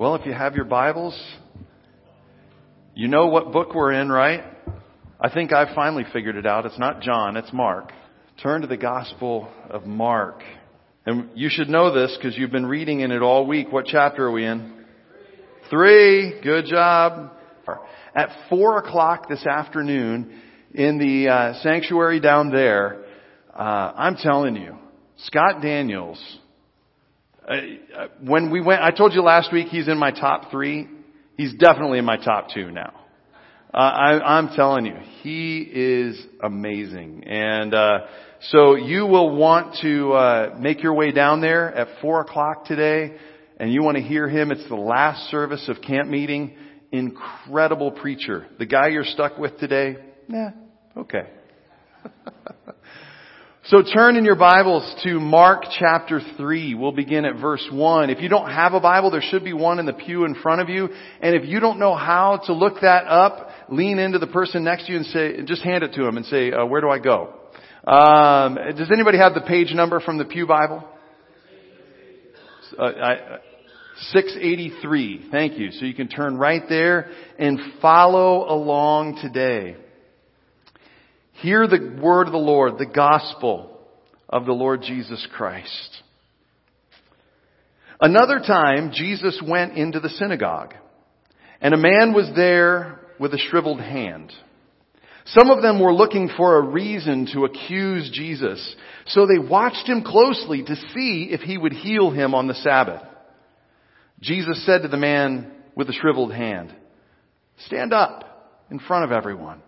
Well, if you have your Bibles, you know what book we're in, right? I think I've finally figured it out. It's not John, it's Mark. Turn to the Gospel of Mark. And you should know this because you've been reading in it all week. What chapter are we in? Three. Good job. At four o'clock this afternoon in the uh, sanctuary down there, uh, I'm telling you, Scott Daniels, when we went, I told you last week he's in my top three. He's definitely in my top two now. Uh, I, I'm telling you, he is amazing. And, uh, so you will want to, uh, make your way down there at four o'clock today and you want to hear him. It's the last service of camp meeting. Incredible preacher. The guy you're stuck with today, nah, okay. So turn in your Bibles to Mark chapter 3. We'll begin at verse 1. If you don't have a Bible, there should be one in the pew in front of you. And if you don't know how to look that up, lean into the person next to you and say, just hand it to him and say, uh, where do I go? Um, does anybody have the page number from the Pew Bible? Uh, I, 683. Thank you. So you can turn right there and follow along today. Hear the word of the Lord, the gospel of the Lord Jesus Christ. Another time, Jesus went into the synagogue, and a man was there with a shriveled hand. Some of them were looking for a reason to accuse Jesus, so they watched him closely to see if he would heal him on the Sabbath. Jesus said to the man with the shriveled hand, Stand up in front of everyone.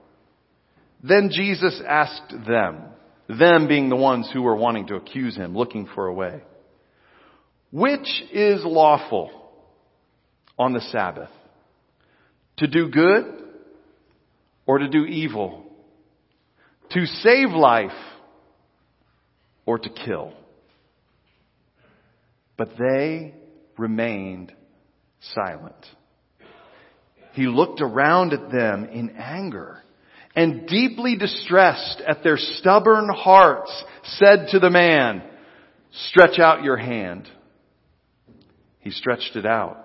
Then Jesus asked them, them being the ones who were wanting to accuse him, looking for a way, which is lawful on the Sabbath? To do good or to do evil? To save life or to kill? But they remained silent. He looked around at them in anger and deeply distressed at their stubborn hearts, said to the man, stretch out your hand. He stretched it out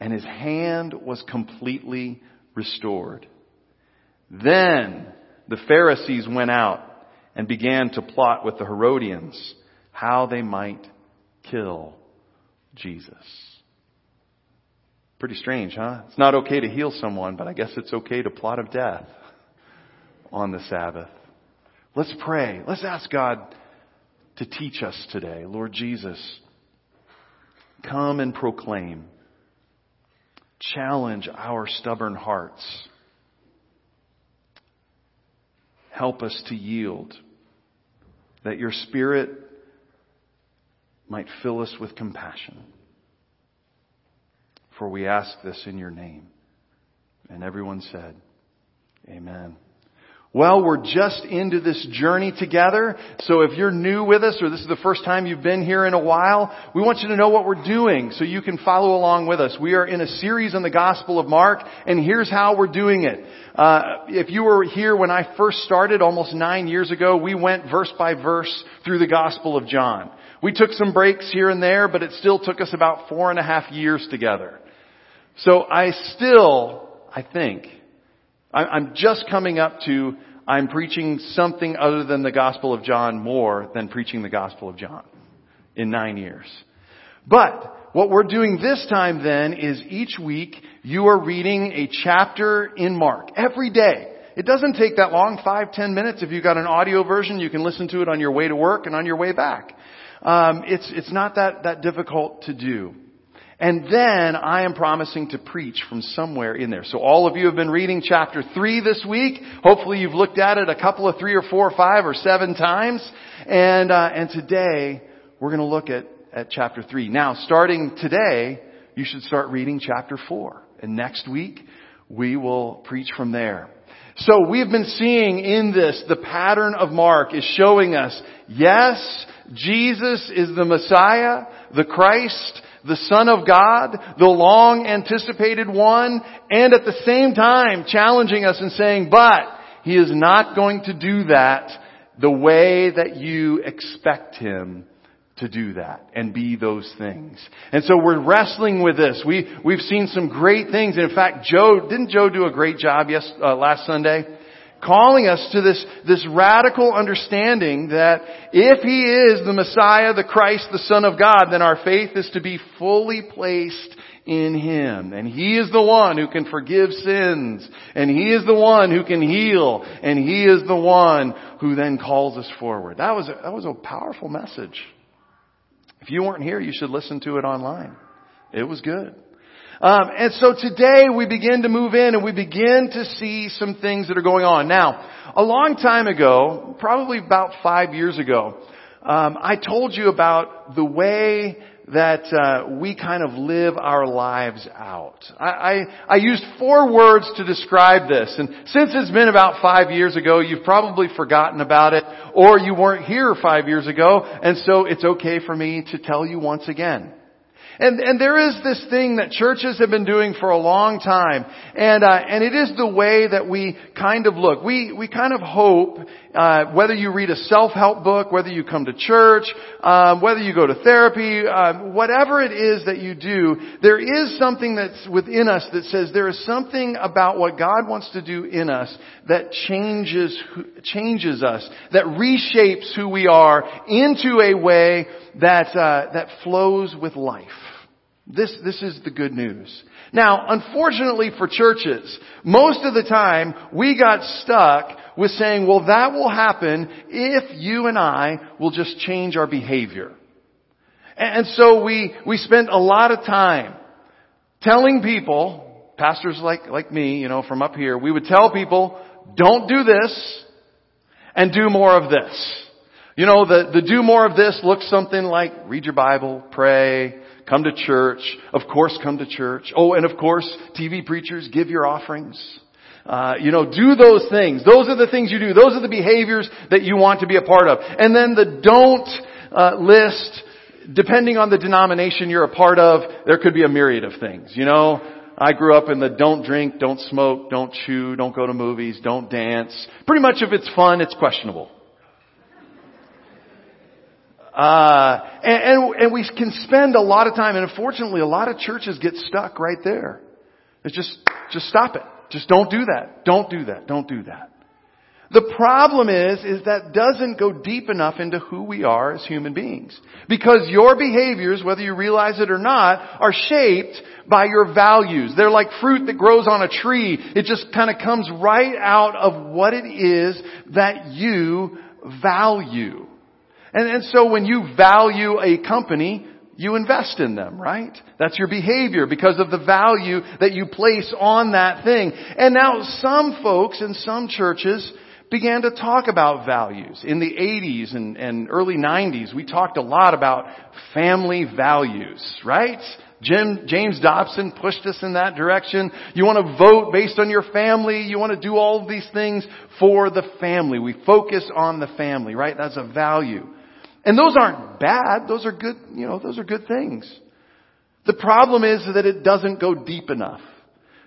and his hand was completely restored. Then the Pharisees went out and began to plot with the Herodians how they might kill Jesus. Pretty strange, huh? It's not okay to heal someone, but I guess it's okay to plot of death on the Sabbath. Let's pray. Let's ask God to teach us today. Lord Jesus, come and proclaim. Challenge our stubborn hearts. Help us to yield that your Spirit might fill us with compassion. For we ask this in your name. And everyone said, Amen. Well, we're just into this journey together. So if you're new with us or this is the first time you've been here in a while, we want you to know what we're doing so you can follow along with us. We are in a series on the Gospel of Mark and here's how we're doing it. Uh, if you were here when I first started almost nine years ago, we went verse by verse through the Gospel of John. We took some breaks here and there, but it still took us about four and a half years together. So I still, I think, I'm just coming up to, I'm preaching something other than the Gospel of John more than preaching the Gospel of John in nine years. But what we're doing this time then is each week you are reading a chapter in Mark every day. It doesn't take that long, five, ten minutes. If you've got an audio version, you can listen to it on your way to work and on your way back. Um, it's it's not that that difficult to do. And then I am promising to preach from somewhere in there. So all of you have been reading chapter 3 this week. Hopefully you've looked at it a couple of three or four or five or seven times. And, uh, and today we're going to look at, at chapter 3. Now starting today, you should start reading chapter 4. And next week we will preach from there. So we've been seeing in this, the pattern of Mark is showing us, yes, Jesus is the Messiah, the Christ, the Son of God, the long anticipated one, and at the same time challenging us and saying, but He is not going to do that the way that you expect Him to do that and be those things. And so we're wrestling with this. We, we've seen some great things. And in fact, Joe, didn't Joe do a great job yes, uh, last Sunday? Calling us to this, this radical understanding that if He is the Messiah, the Christ, the Son of God, then our faith is to be fully placed in Him. And He is the one who can forgive sins. And He is the one who can heal. And He is the one who then calls us forward. That was a, that was a powerful message. If you weren't here, you should listen to it online. It was good. Um, and so today we begin to move in and we begin to see some things that are going on. Now, a long time ago, probably about five years ago, um, I told you about the way that uh, we kind of live our lives out. I, I, I used four words to describe this, and since it's been about five years ago, you've probably forgotten about it, or you weren't here five years ago, and so it's okay for me to tell you once again. And, and there is this thing that churches have been doing for a long time, and uh, and it is the way that we kind of look. We we kind of hope uh, whether you read a self-help book, whether you come to church, um, whether you go to therapy, uh, whatever it is that you do, there is something that's within us that says there is something about what God wants to do in us that changes changes us, that reshapes who we are into a way that uh, that flows with life. This, this is the good news. Now, unfortunately for churches, most of the time we got stuck with saying, well, that will happen if you and I will just change our behavior. And so we, we spent a lot of time telling people, pastors like, like me, you know, from up here, we would tell people, don't do this and do more of this. You know, the, the do more of this looks something like read your Bible, pray, come to church. Of course, come to church. Oh, and of course, TV preachers, give your offerings. Uh, you know, do those things. Those are the things you do. Those are the behaviors that you want to be a part of. And then the don't uh, list, depending on the denomination you're a part of, there could be a myriad of things. You know, I grew up in the don't drink, don't smoke, don't chew, don't go to movies, don't dance. Pretty much if it's fun, it's questionable. Uh, and, and, and we can spend a lot of time, and unfortunately, a lot of churches get stuck right there. It's just, just stop it. Just don't do that. Don't do that. Don't do that. The problem is, is that doesn't go deep enough into who we are as human beings. Because your behaviors, whether you realize it or not, are shaped by your values. They're like fruit that grows on a tree. It just kind of comes right out of what it is that you value. And, and so when you value a company, you invest in them, right? That's your behavior because of the value that you place on that thing. And now some folks in some churches began to talk about values. In the 80s and, and early 90s, we talked a lot about family values, right? Jim, James Dobson pushed us in that direction. You want to vote based on your family. You want to do all of these things for the family. We focus on the family, right? That's a value. And those aren't bad. Those are good, you know, those are good things. The problem is that it doesn't go deep enough.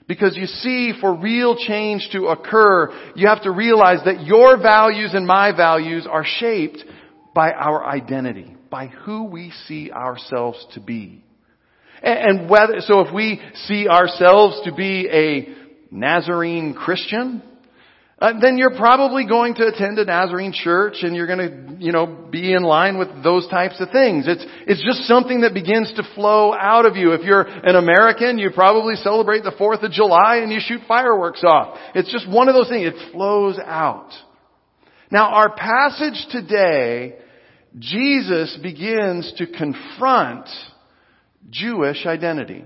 Because you see, for real change to occur, you have to realize that your values and my values are shaped by our identity, by who we see ourselves to be. And whether, so if we see ourselves to be a Nazarene Christian, uh, then you're probably going to attend a Nazarene church and you're going to, you know, be in line with those types of things. It's, it's just something that begins to flow out of you. If you're an American, you probably celebrate the 4th of July and you shoot fireworks off. It's just one of those things. It flows out. Now our passage today, Jesus begins to confront Jewish identity.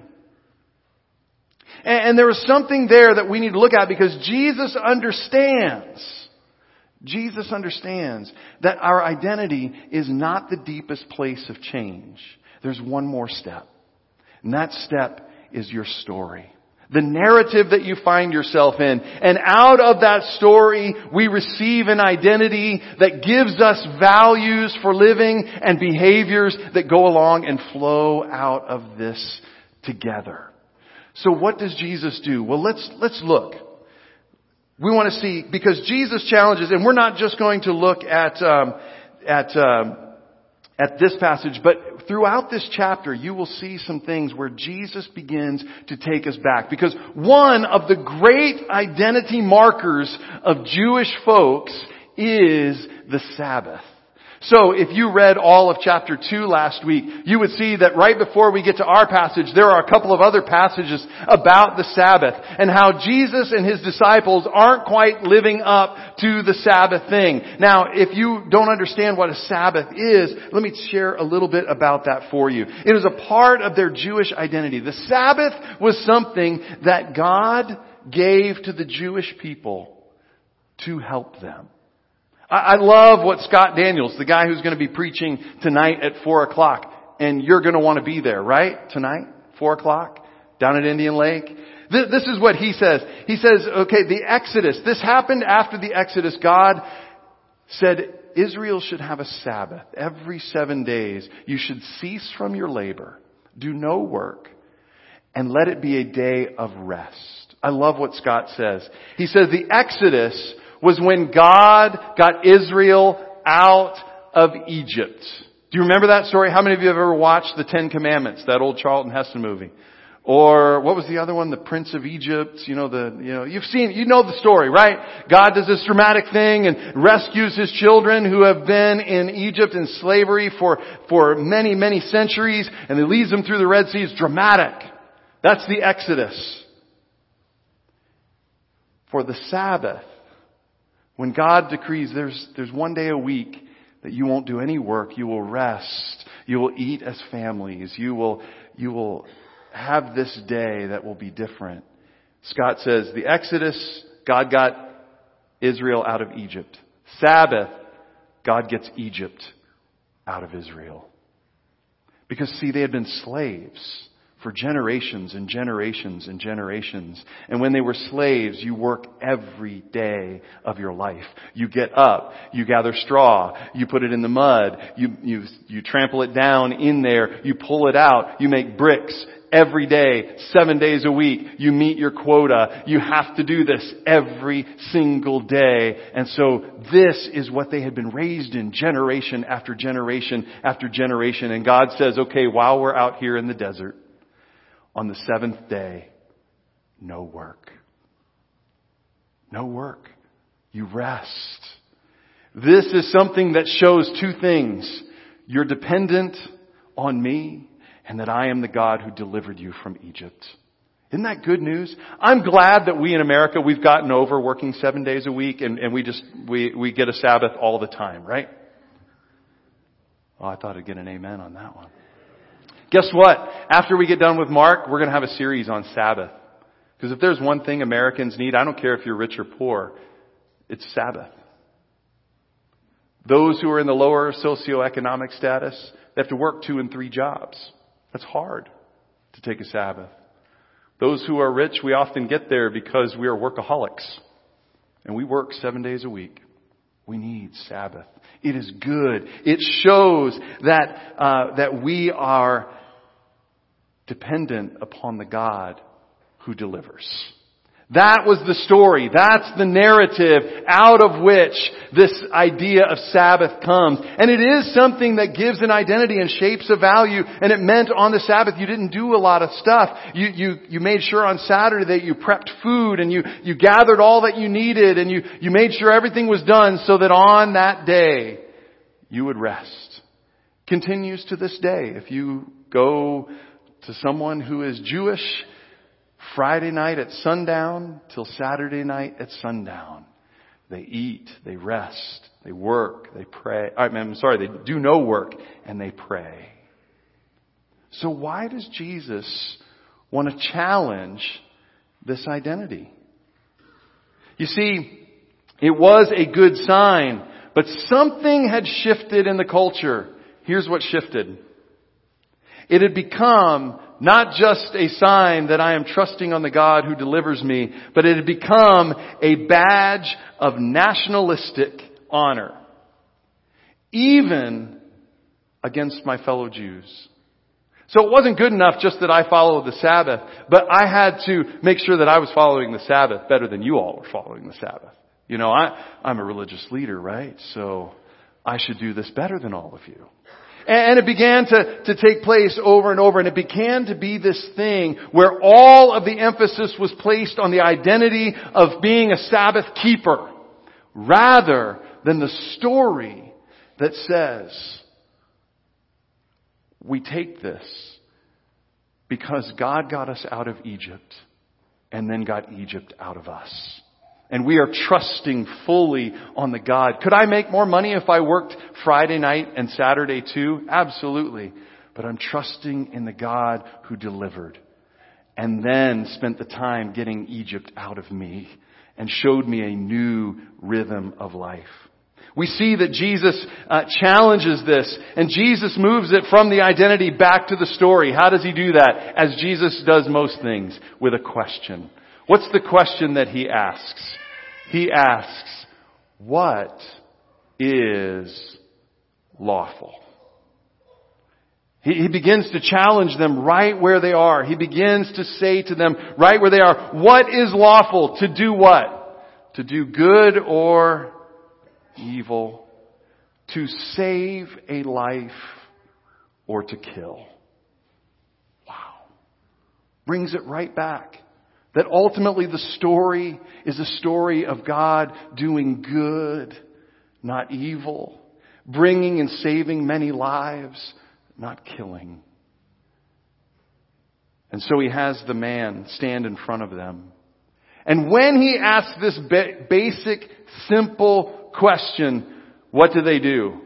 And, there is something there that we need to look at because Jesus understands. Jesus understands that our identity is not the deepest place of change. There's one more step. And that step is your story. The narrative that you find yourself in. And out of that story, we receive an identity that gives us values for living and behaviors that go along and flow out of this together. So what does Jesus do? Well, let's, let's look. We want to see, because Jesus challenges, and we're not just going to look at, um, at, um, at this passage, but throughout this chapter, you will see some things where Jesus begins to take us back. Because one of the great identity markers of Jewish folks is the Sabbath. So if you read all of chapter 2 last week, you would see that right before we get to our passage, there are a couple of other passages about the Sabbath and how Jesus and his disciples aren't quite living up to the Sabbath thing. Now, if you don't understand what a Sabbath is, let me share a little bit about that for you. It is a part of their Jewish identity. The Sabbath was something that God gave to the Jewish people to help them. I love what Scott Daniels, the guy who's going to be preaching tonight at four o'clock, and you're going to want to be there, right? Tonight, four o'clock, down at Indian Lake. This is what he says. He says, okay, the Exodus, this happened after the Exodus. God said Israel should have a Sabbath. Every seven days, you should cease from your labor, do no work, and let it be a day of rest. I love what Scott says. He says the Exodus was when God got Israel out of Egypt. Do you remember that story? How many of you have ever watched the Ten Commandments, that old Charlton Heston movie? Or what was the other one? The Prince of Egypt. You know the, you know, you've seen, you know the story, right? God does this dramatic thing and rescues his children who have been in Egypt in slavery for, for many, many centuries and he leads them through the Red Sea. It's dramatic. That's the Exodus. For the Sabbath, when God decrees there's, there's one day a week that you won't do any work, you will rest, you will eat as families, you will, you will have this day that will be different. Scott says, the Exodus, God got Israel out of Egypt. Sabbath, God gets Egypt out of Israel. Because see, they had been slaves for generations and generations and generations. And when they were slaves, you work every day of your life. You get up, you gather straw, you put it in the mud, you, you, you trample it down in there, you pull it out, you make bricks, every day, seven days a week. You meet your quota. You have to do this every single day. And so this is what they had been raised in generation after generation after generation. And God says, okay, while we're out here in the desert, on the seventh day, no work. No work. You rest. This is something that shows two things. You're dependent on me and that I am the God who delivered you from Egypt. Isn't that good news? I'm glad that we in America, we've gotten over working seven days a week and, and we just, we, we get a Sabbath all the time, right? Oh, I thought I'd get an amen on that one. Guess what? After we get done with Mark, we're going to have a series on Sabbath. Because if there's one thing Americans need, I don't care if you're rich or poor, it's Sabbath. Those who are in the lower socioeconomic status, they have to work two and three jobs. That's hard to take a Sabbath. Those who are rich, we often get there because we are workaholics. And we work seven days a week. We need Sabbath. It is good. It shows that, uh, that we are dependent upon the God who delivers. That was the story. That's the narrative out of which this idea of Sabbath comes. And it is something that gives an identity and shapes a value. And it meant on the Sabbath you didn't do a lot of stuff. You, you, you made sure on Saturday that you prepped food and you, you gathered all that you needed and you, you made sure everything was done so that on that day you would rest. Continues to this day. If you go to someone who is Jewish, Friday night at sundown till Saturday night at sundown. They eat, they rest, they work, they pray. I'm sorry, they do no work and they pray. So why does Jesus want to challenge this identity? You see, it was a good sign, but something had shifted in the culture. Here's what shifted. It had become not just a sign that I am trusting on the God who delivers me, but it had become a badge of nationalistic honor. Even against my fellow Jews. So it wasn't good enough just that I followed the Sabbath, but I had to make sure that I was following the Sabbath better than you all were following the Sabbath. You know, I, I'm a religious leader, right? So I should do this better than all of you. And it began to, to take place over and over and it began to be this thing where all of the emphasis was placed on the identity of being a Sabbath keeper rather than the story that says, we take this because God got us out of Egypt and then got Egypt out of us. And we are trusting fully on the God. Could I make more money if I worked Friday night and Saturday too? Absolutely. But I'm trusting in the God who delivered and then spent the time getting Egypt out of me and showed me a new rhythm of life. We see that Jesus uh, challenges this, and Jesus moves it from the identity back to the story. How does he do that? As Jesus does most things, with a question. What's the question that he asks? He asks, what is lawful? He, begins to challenge them right where they are. He begins to say to them right where they are, what is lawful to do what? To do good or evil, to save a life, or to kill. Wow. Brings it right back. That ultimately the story is a story of God doing good, not evil, bringing and saving many lives, not killing. And so he has the man stand in front of them. And when he asks this ba- basic, simple question, what do they do?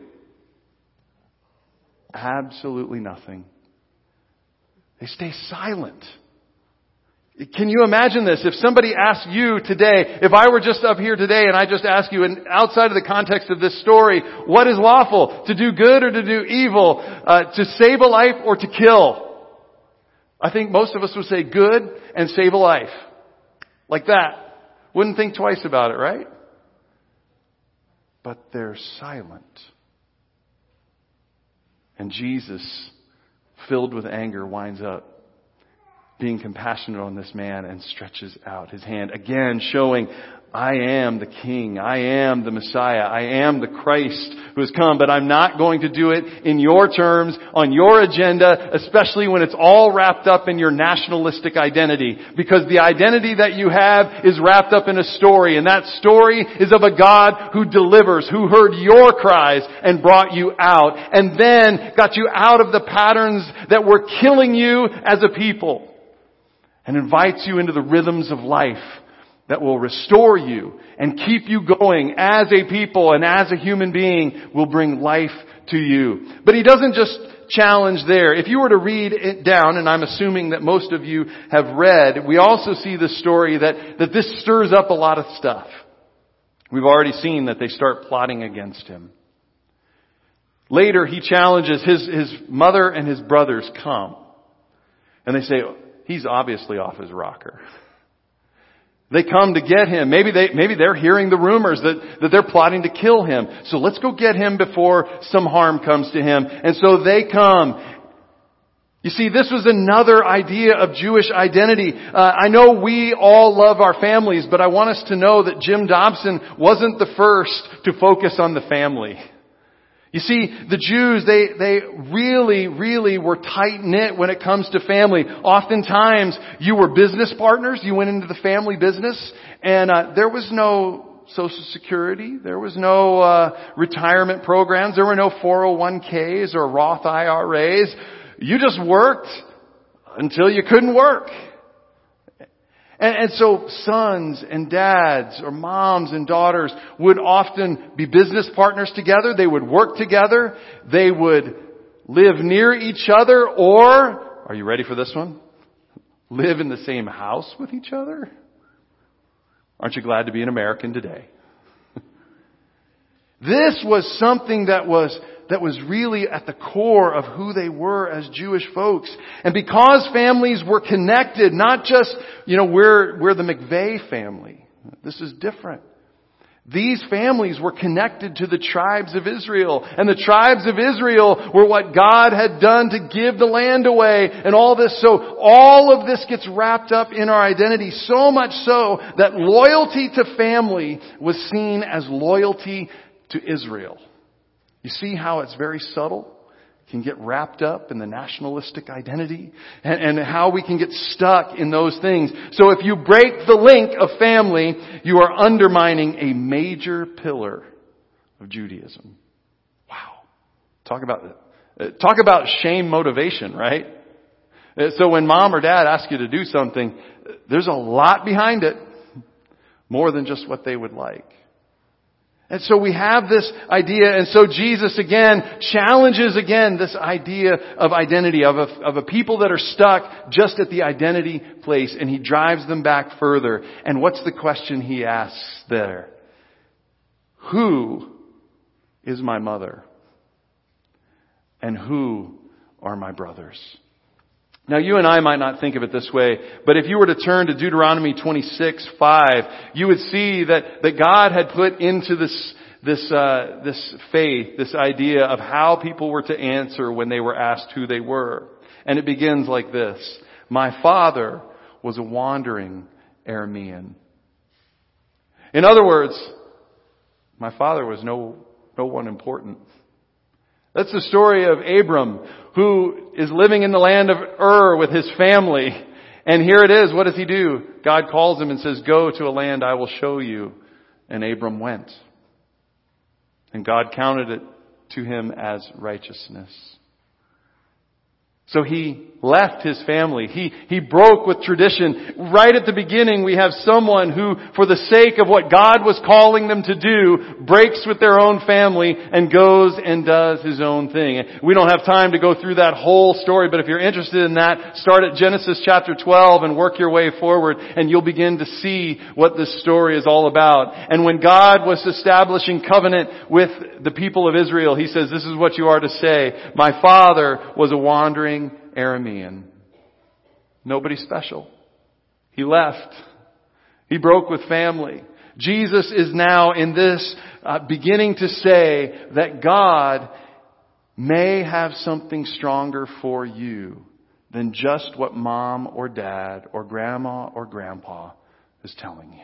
Absolutely nothing. They stay silent. Can you imagine this? If somebody asked you today, if I were just up here today and I just asked you, and outside of the context of this story, what is lawful? To do good or to do evil? Uh, to save a life or to kill? I think most of us would say good and save a life. Like that. Wouldn't think twice about it, right? but they're silent. And Jesus, filled with anger, winds up being compassionate on this man and stretches out his hand. Again, showing, I am the King. I am the Messiah. I am the Christ who has come, but I'm not going to do it in your terms, on your agenda, especially when it's all wrapped up in your nationalistic identity. Because the identity that you have is wrapped up in a story, and that story is of a God who delivers, who heard your cries and brought you out, and then got you out of the patterns that were killing you as a people, and invites you into the rhythms of life that will restore you and keep you going as a people and as a human being will bring life to you. But he doesn't just challenge there. If you were to read it down, and I'm assuming that most of you have read, we also see the story that, that this stirs up a lot of stuff. We've already seen that they start plotting against him. Later, he challenges his, his mother and his brothers come. And they say, he's obviously off his rocker. They come to get him. Maybe they, maybe they're hearing the rumors that, that they're plotting to kill him. So let's go get him before some harm comes to him. And so they come. You see, this was another idea of Jewish identity. Uh, I know we all love our families, but I want us to know that Jim Dobson wasn't the first to focus on the family. You see, the Jews, they, they really, really were tight knit when it comes to family. Oftentimes, you were business partners, you went into the family business, and uh, there was no Social Security, there was no uh, retirement programs, there were no 401ks or Roth IRAs. You just worked until you couldn't work. And, and, so sons and dads or moms and daughters would often be business partners together. They would work together. They would live near each other or, are you ready for this one? Live in the same house with each other? Aren't you glad to be an American today? this was something that was that was really at the core of who they were as Jewish folks. And because families were connected, not just, you know, we're, we're the McVeigh family. This is different. These families were connected to the tribes of Israel. And the tribes of Israel were what God had done to give the land away and all this. So all of this gets wrapped up in our identity so much so that loyalty to family was seen as loyalty to Israel. You see how it's very subtle? can get wrapped up in the nationalistic identity and, and, how we can get stuck in those things. So if you break the link of family, you are undermining a major pillar of Judaism. Wow. Talk about, uh, talk about shame motivation, right? Uh, so when mom or dad ask you to do something, there's a lot behind it. More than just what they would like. And so we have this idea, and so Jesus again challenges again this idea of identity, of a, of a people that are stuck just at the identity place, and he drives them back further. And what's the question he asks there? Who is my mother? And who are my brothers? Now you and I might not think of it this way, but if you were to turn to Deuteronomy 26, 5, you would see that, that God had put into this, this, uh, this faith, this idea of how people were to answer when they were asked who they were. And it begins like this. My father was a wandering Aramean. In other words, my father was no, no one important. That's the story of Abram, who is living in the land of Ur with his family. And here it is. What does he do? God calls him and says, go to a land I will show you. And Abram went. And God counted it to him as righteousness. So he left his family. He, he broke with tradition. Right at the beginning, we have someone who, for the sake of what God was calling them to do, breaks with their own family and goes and does his own thing. We don't have time to go through that whole story, but if you're interested in that, start at Genesis chapter 12 and work your way forward and you'll begin to see what this story is all about. And when God was establishing covenant with the people of Israel, he says, this is what you are to say. My father was a wandering Aramean. Nobody special. He left. He broke with family. Jesus is now in this uh, beginning to say that God may have something stronger for you than just what mom or dad or grandma or grandpa is telling you.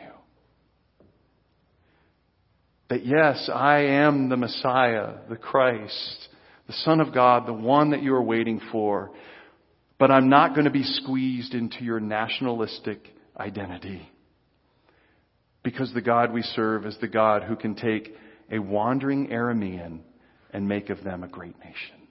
That yes, I am the Messiah, the Christ, the Son of God, the one that you are waiting for. But I'm not going to be squeezed into your nationalistic identity. Because the God we serve is the God who can take a wandering Aramean and make of them a great nation.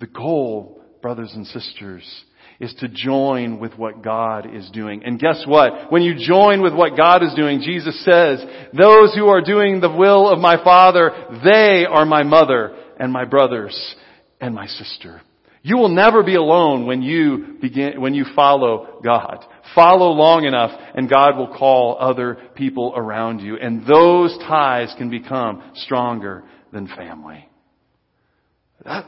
The goal, brothers and sisters, is to join with what God is doing. And guess what? When you join with what God is doing, Jesus says, those who are doing the will of my Father, they are my mother and my brothers and my sister. You will never be alone when you begin, when you follow God. Follow long enough and God will call other people around you and those ties can become stronger than family. That,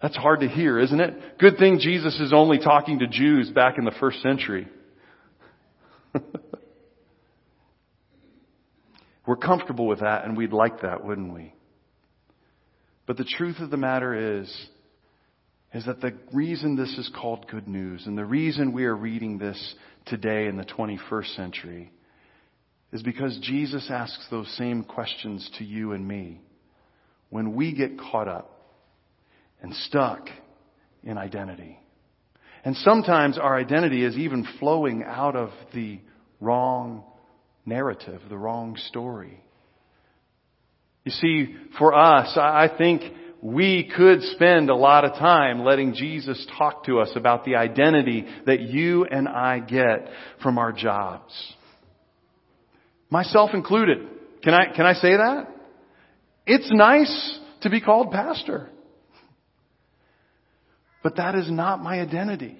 that's hard to hear, isn't it? Good thing Jesus is only talking to Jews back in the first century. We're comfortable with that and we'd like that, wouldn't we? But the truth of the matter is, is that the reason this is called good news and the reason we are reading this today in the 21st century is because Jesus asks those same questions to you and me when we get caught up and stuck in identity. And sometimes our identity is even flowing out of the wrong narrative, the wrong story. You see, for us, I think we could spend a lot of time letting Jesus talk to us about the identity that you and I get from our jobs. Myself included. Can I, can I say that? It's nice to be called pastor. But that is not my identity.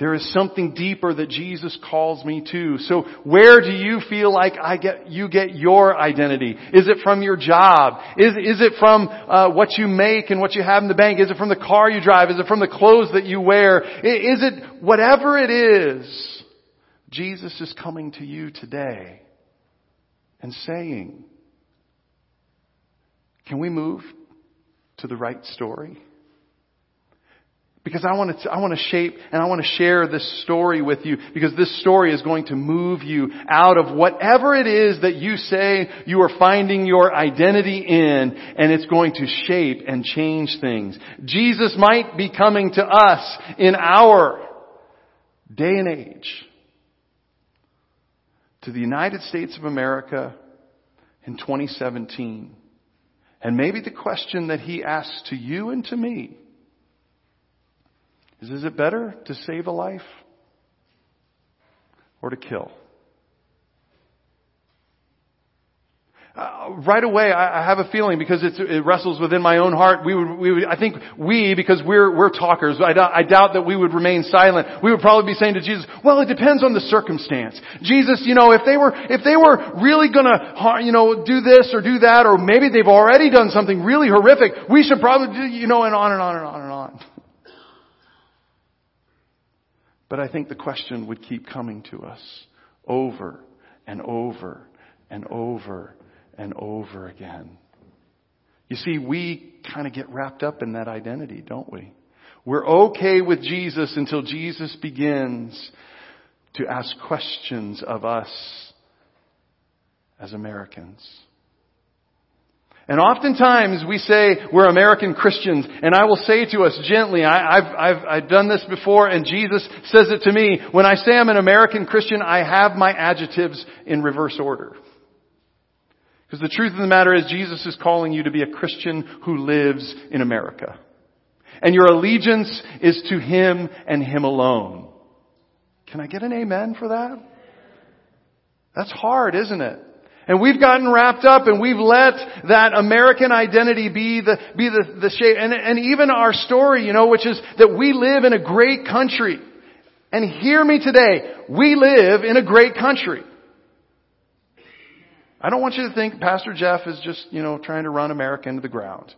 There is something deeper that Jesus calls me to. So where do you feel like I get, you get your identity? Is it from your job? Is, is it from uh, what you make and what you have in the bank? Is it from the car you drive? Is it from the clothes that you wear? Is it whatever it is? Jesus is coming to you today and saying, can we move to the right story? Because I want to, I want to shape and I want to share this story with you because this story is going to move you out of whatever it is that you say you are finding your identity in and it's going to shape and change things. Jesus might be coming to us in our day and age to the United States of America in 2017. And maybe the question that he asks to you and to me is, is it better to save a life or to kill? Uh, right away, I, I have a feeling because it wrestles within my own heart. We would, we would, I think we, because we're we're talkers, I I doubt that we would remain silent. We would probably be saying to Jesus, "Well, it depends on the circumstance." Jesus, you know, if they were if they were really gonna, you know, do this or do that, or maybe they've already done something really horrific, we should probably, do, you know, and on and on and on and on. But I think the question would keep coming to us over and over and over and over again. You see, we kind of get wrapped up in that identity, don't we? We're okay with Jesus until Jesus begins to ask questions of us as Americans. And oftentimes we say we're American Christians, and I will say to us gently, I, have I've, I've done this before, and Jesus says it to me. When I say I'm an American Christian, I have my adjectives in reverse order. Because the truth of the matter is Jesus is calling you to be a Christian who lives in America. And your allegiance is to Him and Him alone. Can I get an amen for that? That's hard, isn't it? And we've gotten wrapped up and we've let that American identity be the, be the, the shape. And, and even our story, you know, which is that we live in a great country. And hear me today, we live in a great country. I don't want you to think Pastor Jeff is just, you know, trying to run America into the ground.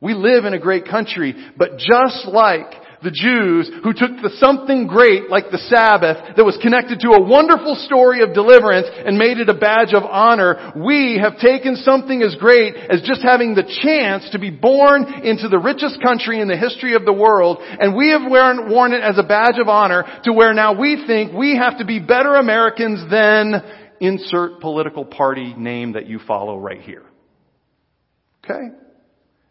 We live in a great country, but just like the Jews who took the something great like the Sabbath that was connected to a wonderful story of deliverance and made it a badge of honor. We have taken something as great as just having the chance to be born into the richest country in the history of the world and we have worn, worn it as a badge of honor to where now we think we have to be better Americans than insert political party name that you follow right here. Okay?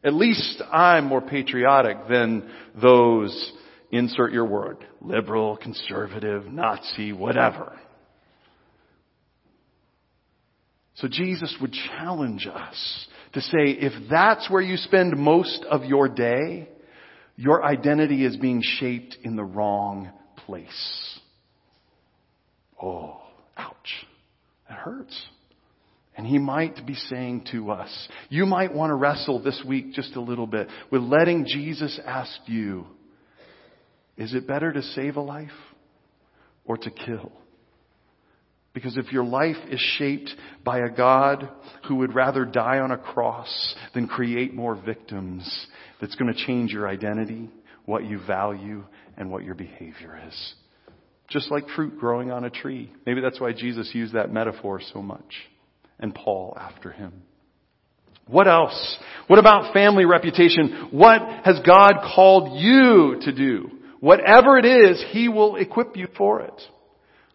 At least I'm more patriotic than those, insert your word, liberal, conservative, Nazi, whatever. So Jesus would challenge us to say, if that's where you spend most of your day, your identity is being shaped in the wrong place. Oh, ouch. That hurts. And he might be saying to us, you might want to wrestle this week just a little bit with letting Jesus ask you, is it better to save a life or to kill? Because if your life is shaped by a God who would rather die on a cross than create more victims, that's going to change your identity, what you value, and what your behavior is. Just like fruit growing on a tree. Maybe that's why Jesus used that metaphor so much and Paul after him. What else? What about family reputation? What has God called you to do? Whatever it is, He will equip you for it.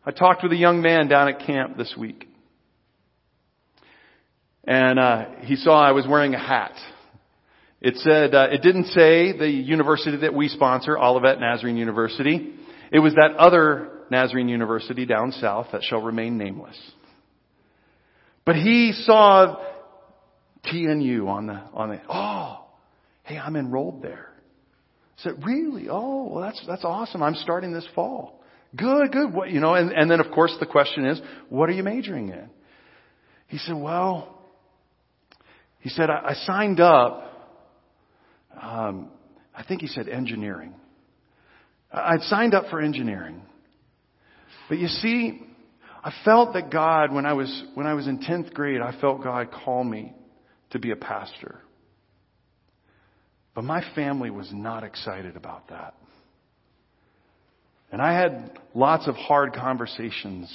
I talked with a young man down at camp this week. And uh, he saw I was wearing a hat. It said, uh, it didn't say the university that we sponsor, Olivet Nazarene University. It was that other Nazarene University down south that shall remain nameless. But he saw TNU on the, on the, oh, hey, I'm enrolled there. I said, really? Oh, well, that's, that's awesome. I'm starting this fall. Good, good. What, you know, and, and then of course the question is, what are you majoring in? He said, well, he said, I, I signed up, um, I think he said engineering. I'd signed up for engineering. But you see, I felt that God, when I was, when I was in 10th grade, I felt God call me to be a pastor. But my family was not excited about that. And I had lots of hard conversations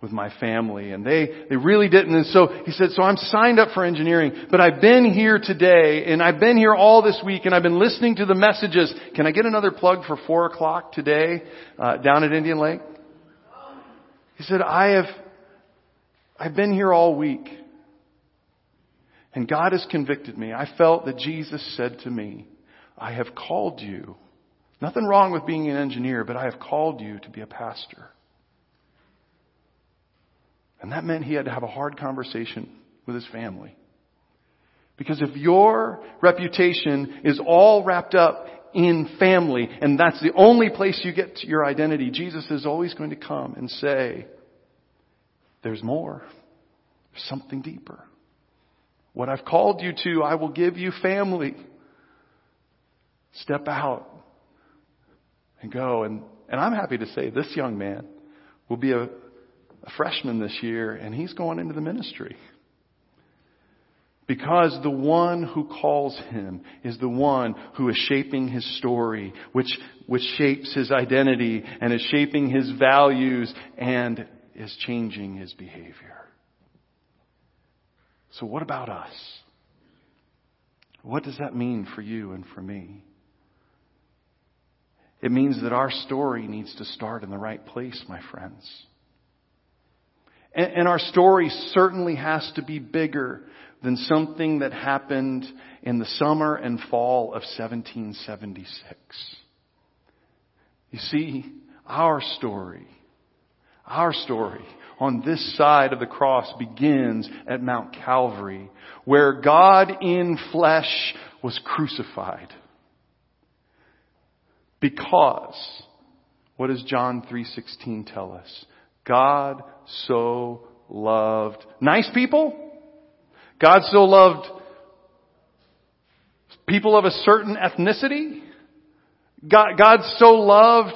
with my family and they, they really didn't. And so he said, so I'm signed up for engineering, but I've been here today and I've been here all this week and I've been listening to the messages. Can I get another plug for four o'clock today, uh, down at Indian Lake? He said, I have, I've been here all week and God has convicted me. I felt that Jesus said to me, I have called you. Nothing wrong with being an engineer, but I have called you to be a pastor. And that meant he had to have a hard conversation with his family. Because if your reputation is all wrapped up in family, and that's the only place you get your identity, Jesus is always going to come and say, there's more. There's something deeper. What I've called you to, I will give you family. Step out and go. And, and I'm happy to say this young man will be a, a freshman this year, and he's going into the ministry. Because the one who calls him is the one who is shaping his story, which, which shapes his identity and is shaping his values and is changing his behavior. So what about us? What does that mean for you and for me? It means that our story needs to start in the right place, my friends. And, and our story certainly has to be bigger than something that happened in the summer and fall of 1776. You see, our story, our story on this side of the cross begins at Mount Calvary, where God in flesh was crucified. Because, what does John 3.16 tell us? God so loved nice people. God so loved people of a certain ethnicity. God, God so loved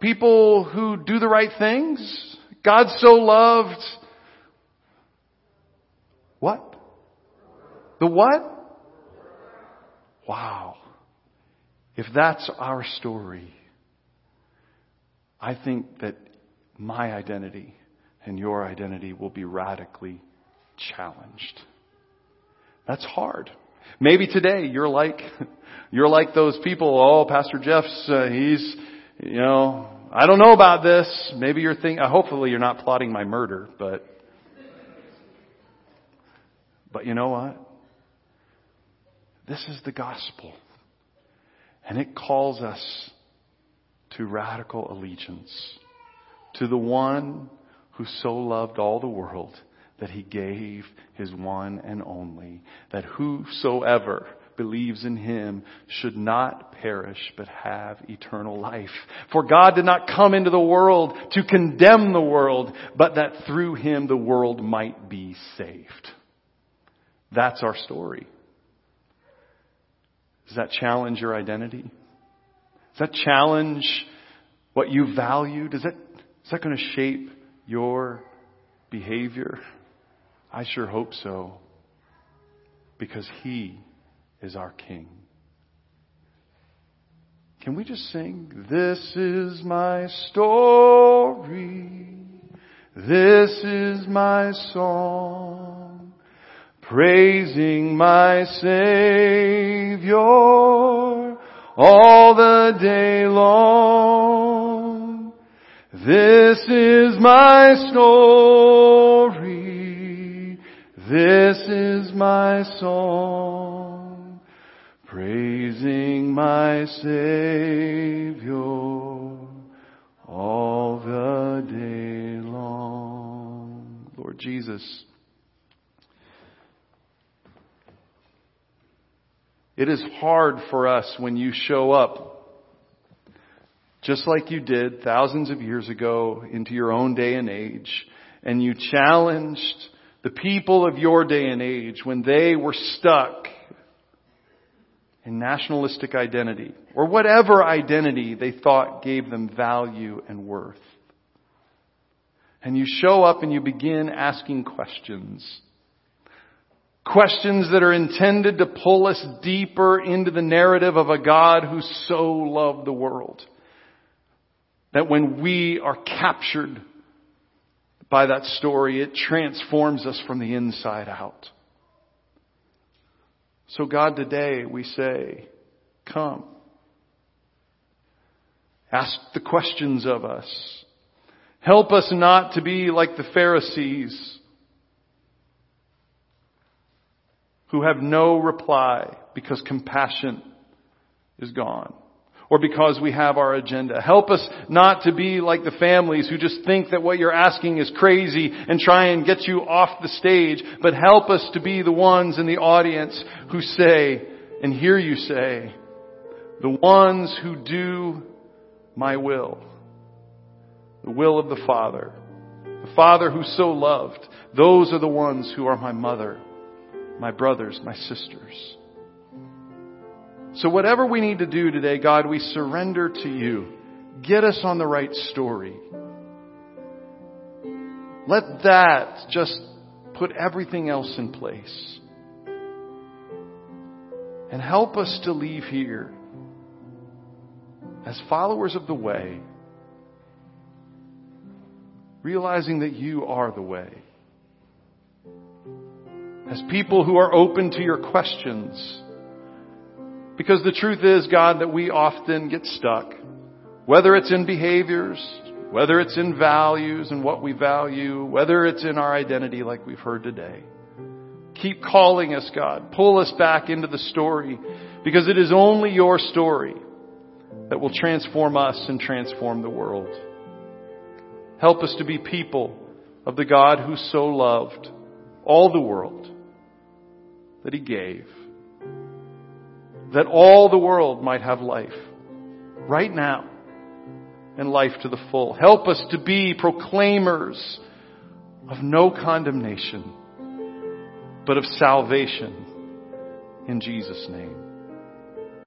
people who do the right things. God so loved what? The what? Wow. If that's our story, I think that my identity and your identity will be radically challenged. That's hard. Maybe today you're like, you're like those people, oh, Pastor Jeff's, uh, he's, you know, I don't know about this. Maybe you're thinking, uh, hopefully you're not plotting my murder, but, but you know what? This is the gospel. And it calls us to radical allegiance to the one who so loved all the world that he gave his one and only, that whosoever believes in him should not perish but have eternal life. For God did not come into the world to condemn the world, but that through him the world might be saved. That's our story. Does that challenge your identity? Does that challenge what you value? Does that is that going to shape your behavior? I sure hope so. Because He is our King. Can we just sing, This is my story. This is my song. Praising my Savior all the day long. This is my story. This is my song. Praising my Savior all the day long. Lord Jesus, it is hard for us when you show up just like you did thousands of years ago into your own day and age, and you challenged the people of your day and age when they were stuck in nationalistic identity, or whatever identity they thought gave them value and worth. And you show up and you begin asking questions. Questions that are intended to pull us deeper into the narrative of a God who so loved the world that when we are captured by that story. It transforms us from the inside out. So God, today we say, come. Ask the questions of us. Help us not to be like the Pharisees who have no reply because compassion is gone or because we have our agenda. Help us not to be like the families who just think that what you're asking is crazy and try and get you off the stage, but help us to be the ones in the audience who say and hear you say, the ones who do my will, the will of the Father, the Father who so loved, those are the ones who are my mother, my brothers, my sisters. So whatever we need to do today, God, we surrender to you. Get us on the right story. Let that just put everything else in place. And help us to leave here as followers of the way, realizing that you are the way. As people who are open to your questions because the truth is, God, that we often get stuck. Whether it's in behaviors, whether it's in values and what we value, whether it's in our identity like we've heard today. Keep calling us, God. Pull us back into the story because it is only your story that will transform us and transform the world. Help us to be people of the God who so loved all the world that he gave that all the world might have life right now and life to the full. Help us to be proclaimers of no condemnation, but of salvation in Jesus' name.